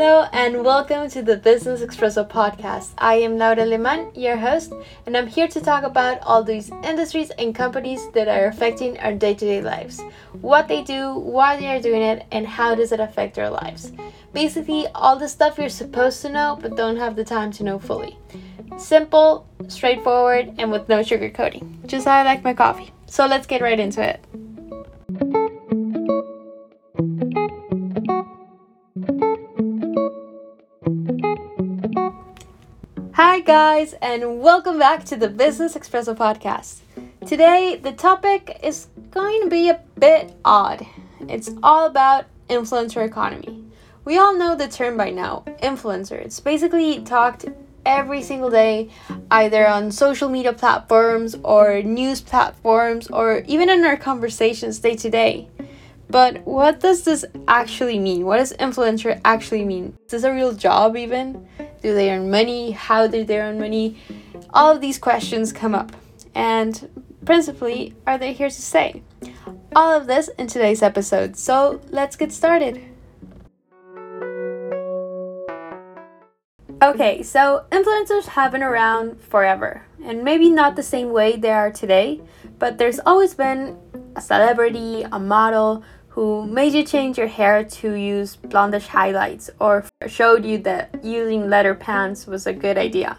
Hello and welcome to the Business Espresso podcast. I am Laura Leman, your host, and I'm here to talk about all these industries and companies that are affecting our day-to-day lives. What they do, why they are doing it, and how does it affect our lives. Basically, all the stuff you're supposed to know but don't have the time to know fully. Simple, straightforward, and with no sugarcoating. Just how I like my coffee. So let's get right into it. Guys, and welcome back to the Business Espresso podcast. Today, the topic is going to be a bit odd. It's all about influencer economy. We all know the term by now influencer. It's basically talked every single day, either on social media platforms or news platforms, or even in our conversations day to day. But what does this actually mean? What does influencer actually mean? Is this a real job, even? Do they earn money? How do they earn money? All of these questions come up. And principally, are they here to stay? All of this in today's episode. So let's get started. Okay, so influencers have been around forever, and maybe not the same way they are today, but there's always been a celebrity, a model who made you change your hair to use blondish highlights or showed you that using leather pants was a good idea.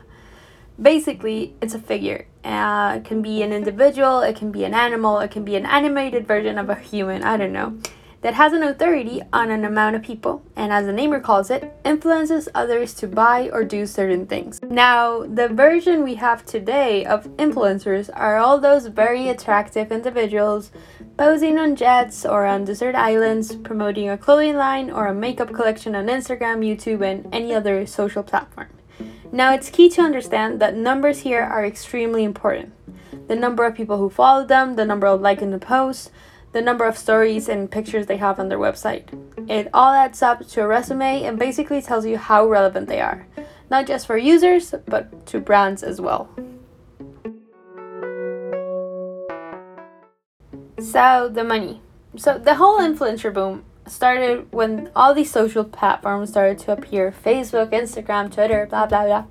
Basically, it's a figure. Uh, it can be an individual, it can be an animal, it can be an animated version of a human, I don't know that has an authority on an amount of people, and as the name recalls it, influences others to buy or do certain things. Now, the version we have today of influencers are all those very attractive individuals posing on jets or on desert islands, promoting a clothing line or a makeup collection on Instagram, YouTube, and any other social platform. Now, it's key to understand that numbers here are extremely important. The number of people who follow them, the number of likes in the post, the number of stories and pictures they have on their website. It all adds up to a resume and basically tells you how relevant they are, not just for users, but to brands as well. So, the money. So, the whole influencer boom started when all these social platforms started to appear Facebook, Instagram, Twitter, blah, blah, blah.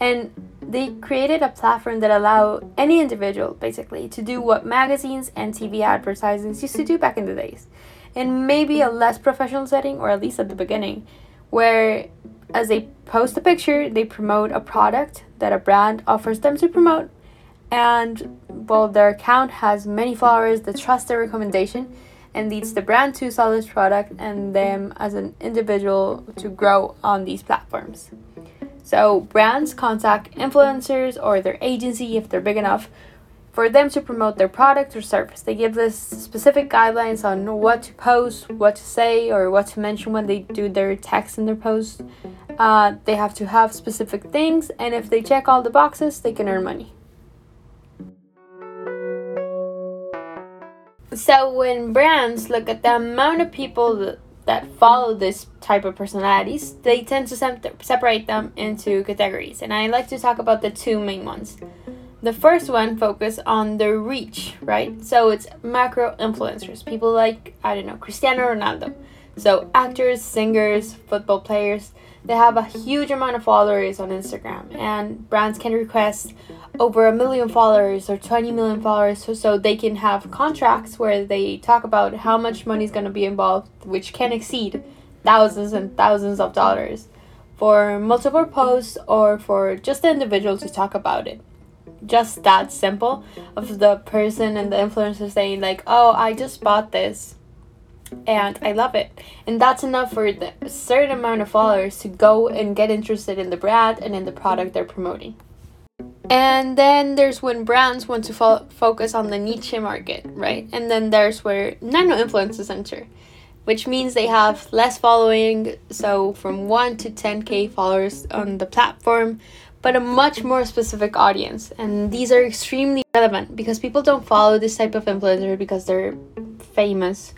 And they created a platform that allowed any individual basically to do what magazines and TV advertisements used to do back in the days. In maybe a less professional setting, or at least at the beginning, where as they post a picture, they promote a product that a brand offers them to promote. And well, their account has many followers that trust their recommendation and leads the brand to sell this product and them as an individual to grow on these platforms. So, brands contact influencers or their agency if they're big enough for them to promote their product or service. They give this specific guidelines on what to post, what to say, or what to mention when they do their text in their post. Uh, they have to have specific things, and if they check all the boxes, they can earn money. So, when brands look at the amount of people that follow this type of personalities, they tend to separate them into categories. And I like to talk about the two main ones. The first one focus on the reach, right? So it's macro influencers, people like I don't know, Cristiano Ronaldo. So actors, singers, football players, they have a huge amount of followers on Instagram, and brands can request over a million followers or 20 million followers so, so they can have contracts where they talk about how much money is going to be involved, which can exceed thousands and thousands of dollars for multiple posts or for just the individual to talk about it. Just that simple of the person and the influencer saying, like, oh, I just bought this and I love it. And that's enough for the certain amount of followers to go and get interested in the brand and in the product they're promoting. And then there's when brands want to fo- focus on the niche market, right? And then there's where nano influencers enter, which means they have less following, so from 1 to 10k followers on the platform, but a much more specific audience. And these are extremely relevant because people don't follow this type of influencer because they're famous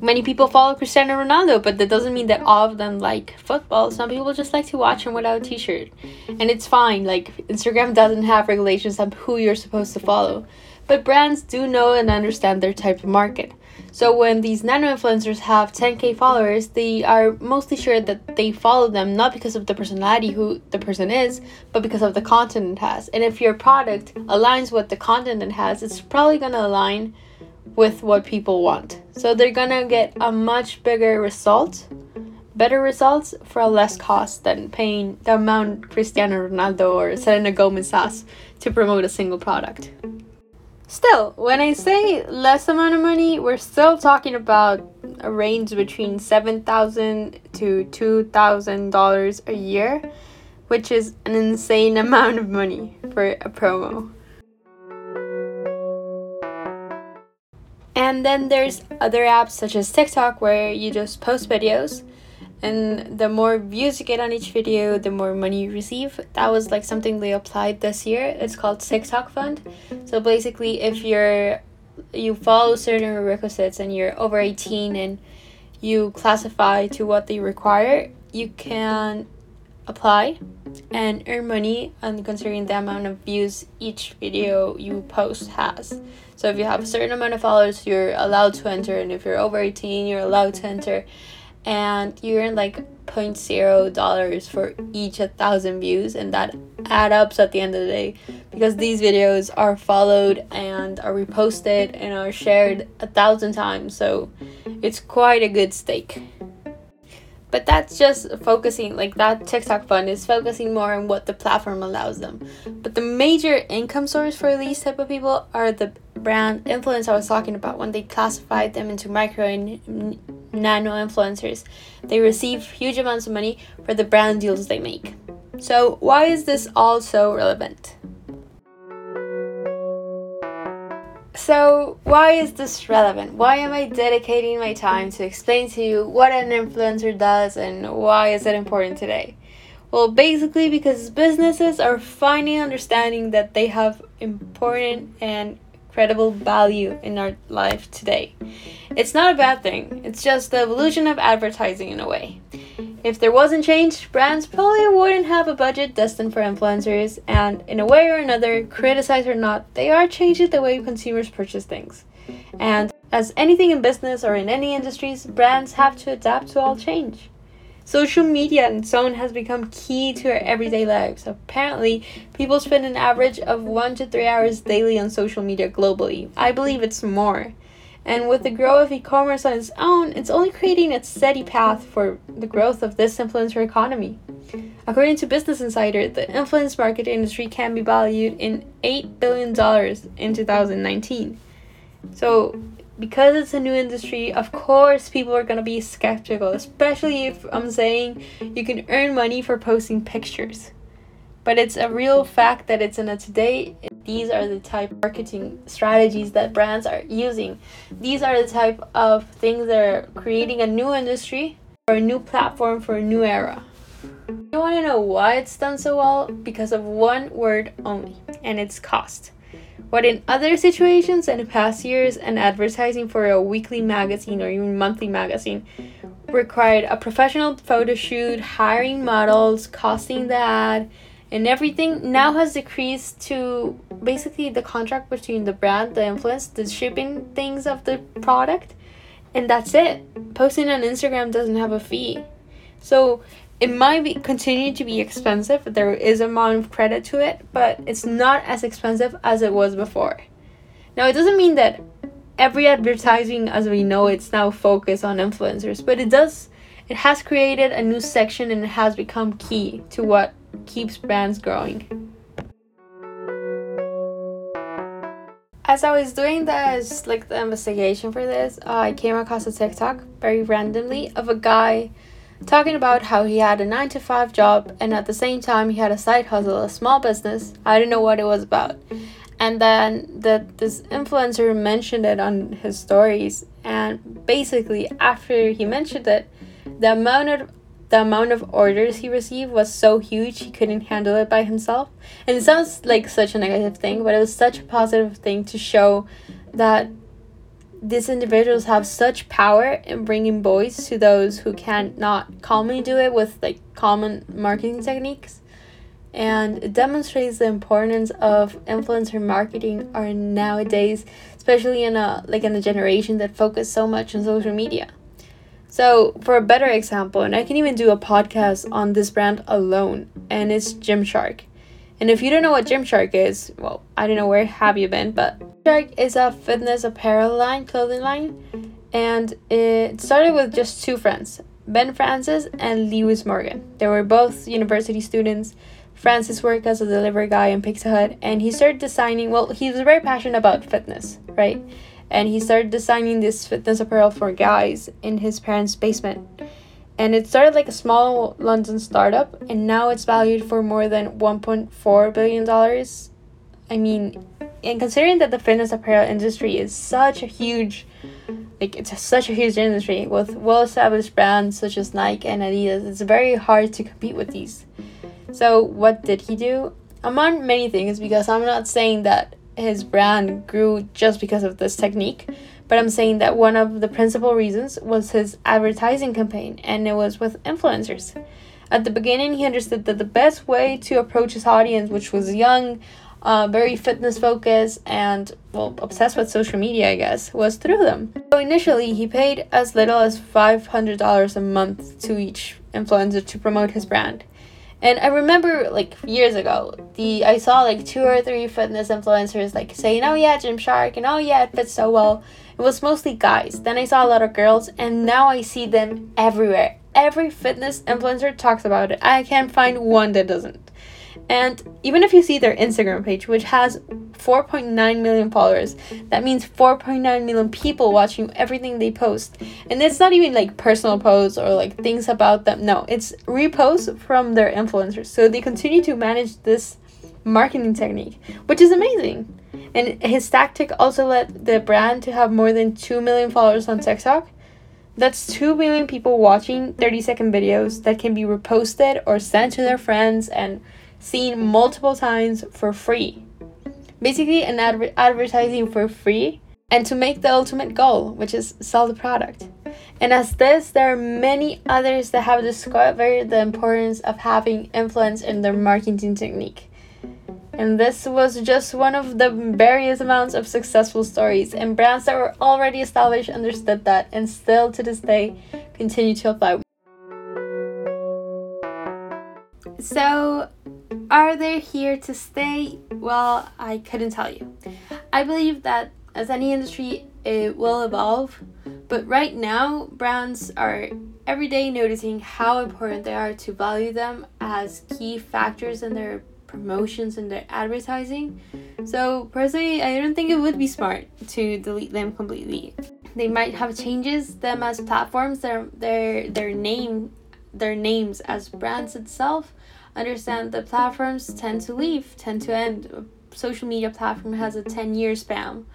many people follow Cristiano Ronaldo, but that doesn't mean that all of them like football. Some people just like to watch him without a t-shirt. And it's fine. Like Instagram doesn't have regulations on who you're supposed to follow. But brands do know and understand their type of market. So when these nano influencers have 10k followers, they are mostly sure that they follow them not because of the personality who the person is, but because of the content it has. And if your product aligns with the content it has, it's probably to align with what people want. So they're gonna get a much bigger result, better results for a less cost than paying the amount Cristiano Ronaldo or Selena Gomez has to promote a single product. Still, when I say less amount of money, we're still talking about a range between 7,000 to two thousand dollars a year, which is an insane amount of money for a promo. And then there's other apps such as TikTok where you just post videos and the more views you get on each video, the more money you receive. That was like something they applied this year. It's called TikTok Fund. So basically if you're you follow certain requisites and you're over 18 and you classify to what they require, you can apply and earn money and considering the amount of views each video you post has. So if you have a certain amount of followers, you're allowed to enter, and if you're over 18, you're allowed to enter. And you earn like point $0.0 for each a thousand views, and that add ups at the end of the day because these videos are followed and are reposted and are shared a thousand times. So it's quite a good stake. But that's just focusing, like that TikTok fund is focusing more on what the platform allows them. But the major income source for these type of people are the brand influence I was talking about when they classified them into micro and nano influencers. They receive huge amounts of money for the brand deals they make. So, why is this all so relevant? So, why is this relevant? Why am I dedicating my time to explain to you what an influencer does and why is it important today? Well, basically because businesses are finally understanding that they have important and credible value in our life today. It's not a bad thing. It's just the evolution of advertising in a way. If there wasn't change, brands probably wouldn't have a budget destined for influencers, and in a way or another, criticize or not, they are changing the way consumers purchase things. And as anything in business or in any industries, brands have to adapt to all change. Social media and so on has become key to our everyday lives. Apparently, people spend an average of one to three hours daily on social media globally. I believe it's more. And with the growth of e commerce on its own, it's only creating a steady path for the growth of this influencer economy. According to Business Insider, the influence market industry can be valued in $8 billion in 2019. So, because it's a new industry, of course, people are going to be skeptical, especially if I'm saying you can earn money for posting pictures. But it's a real fact that it's in a today these are the type of marketing strategies that brands are using. These are the type of things that are creating a new industry or a new platform for a new era. You want to know why it's done so well? Because of one word only, and it's cost. What in other situations and past years, an advertising for a weekly magazine or even monthly magazine required a professional photo shoot, hiring models, costing the ad, and everything now has decreased to basically the contract between the brand, the influence, the shipping things of the product, and that's it. Posting on Instagram doesn't have a fee. So it might be continue to be expensive. There is a amount of credit to it, but it's not as expensive as it was before. Now it doesn't mean that every advertising as we know it's now focused on influencers, but it does it has created a new section and it has become key to what keeps brands growing. As I was doing this, like the investigation for this, uh, I came across a TikTok very randomly of a guy talking about how he had a 9 to 5 job and at the same time he had a side hustle, a small business. I didn't know what it was about. And then the, this influencer mentioned it on his stories, and basically, after he mentioned it, the amount of the amount of orders he received was so huge he couldn't handle it by himself. And it sounds like such a negative thing, but it was such a positive thing to show that these individuals have such power in bringing voice to those who cannot calmly do it with like common marketing techniques and it demonstrates the importance of influencer marketing are nowadays especially in a like in a generation that focus so much on social media so for a better example and i can even do a podcast on this brand alone and it's gymshark. And if you don't know what gymshark is well i don't know where have you been but gymshark is a fitness apparel line clothing line and it started with just two friends ben francis and lewis morgan. They were both university students. Francis worked as a delivery guy in Pizza Hut and he started designing, well, he was very passionate about fitness, right? And he started designing this fitness apparel for guys in his parents' basement. And it started like a small London startup and now it's valued for more than 1.4 billion dollars. I mean, and considering that the fitness apparel industry is such a huge like it's such a huge industry with well established brands such as Nike and Adidas, it's very hard to compete with these. So, what did he do? Among many things, because I'm not saying that his brand grew just because of this technique, but I'm saying that one of the principal reasons was his advertising campaign, and it was with influencers. At the beginning, he understood that the best way to approach his audience, which was young, uh, very fitness focused, and well, obsessed with social media, I guess, was through them. So initially, he paid as little as $500 a month to each influencer to promote his brand. And I remember like years ago, the I saw like two or three fitness influencers like saying, "Oh yeah, Gymshark," and "Oh yeah, it fits so well." It was mostly guys. Then I saw a lot of girls, and now I see them everywhere. Every fitness influencer talks about it. I can't find one that doesn't. And even if you see their Instagram page, which has 4.9 million followers, that means 4.9 million people watching everything they post. And it's not even like personal posts or like things about them. No, it's reposts from their influencers. So they continue to manage this marketing technique, which is amazing. And his tactic also led the brand to have more than 2 million followers on TikTok. That's 2 million people watching 30 second videos that can be reposted or sent to their friends and seen multiple times for free. Basically, an adver- advertising for free and to make the ultimate goal, which is sell the product. And as this, there are many others that have discovered the importance of having influence in their marketing technique. And this was just one of the various amounts of successful stories, and brands that were already established understood that and still to this day continue to apply. So, are they here to stay? Well, I couldn't tell you. I believe that as any industry, it will evolve, but right now, brands are every day noticing how important they are to value them as key factors in their promotions and their advertising. So, personally, I don't think it would be smart to delete them completely. They might have changes them as platforms, their their their name their names as brands itself understand that platforms tend to leave, tend to end. Social media platform has a 10 year span.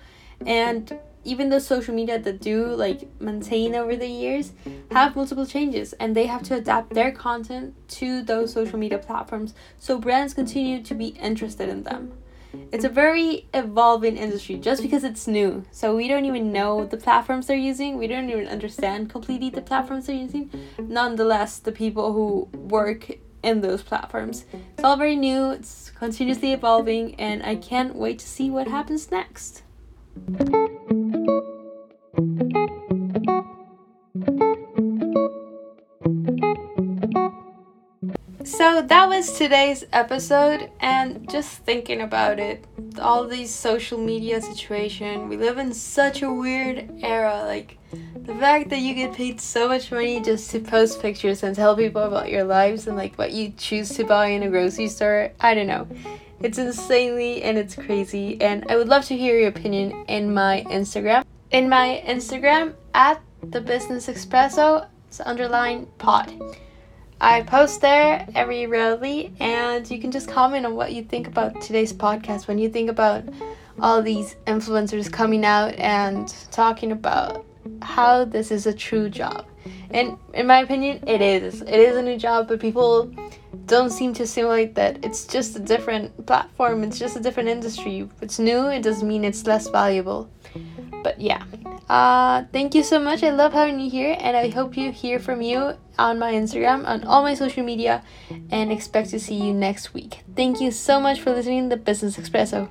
And even the social media that do like maintain over the years have multiple changes and they have to adapt their content to those social media platforms so brands continue to be interested in them. It's a very evolving industry just because it's new. So we don't even know the platforms they're using. We don't even understand completely the platforms they're using. Nonetheless, the people who work in those platforms. It's all very new, it's continuously evolving, and I can't wait to see what happens next. So that was today's episode, and just thinking about it, all these social media situation, we live in such a weird era. Like the fact that you get paid so much money just to post pictures and tell people about your lives and like what you choose to buy in a grocery store, I don't know. It's insanely and it's crazy, and I would love to hear your opinion in my Instagram. In my Instagram at the Business Espresso, it's underline pod. I post there every rarely, and you can just comment on what you think about today's podcast when you think about all these influencers coming out and talking about how this is a true job. And in my opinion, it is. It is a new job, but people don't seem to assimilate that it's just a different platform, it's just a different industry. If it's new, it doesn't mean it's less valuable. But yeah, Uh, thank you so much. I love having you here, and I hope you hear from you on my Instagram, on all my social media, and expect to see you next week. Thank you so much for listening to Business Espresso.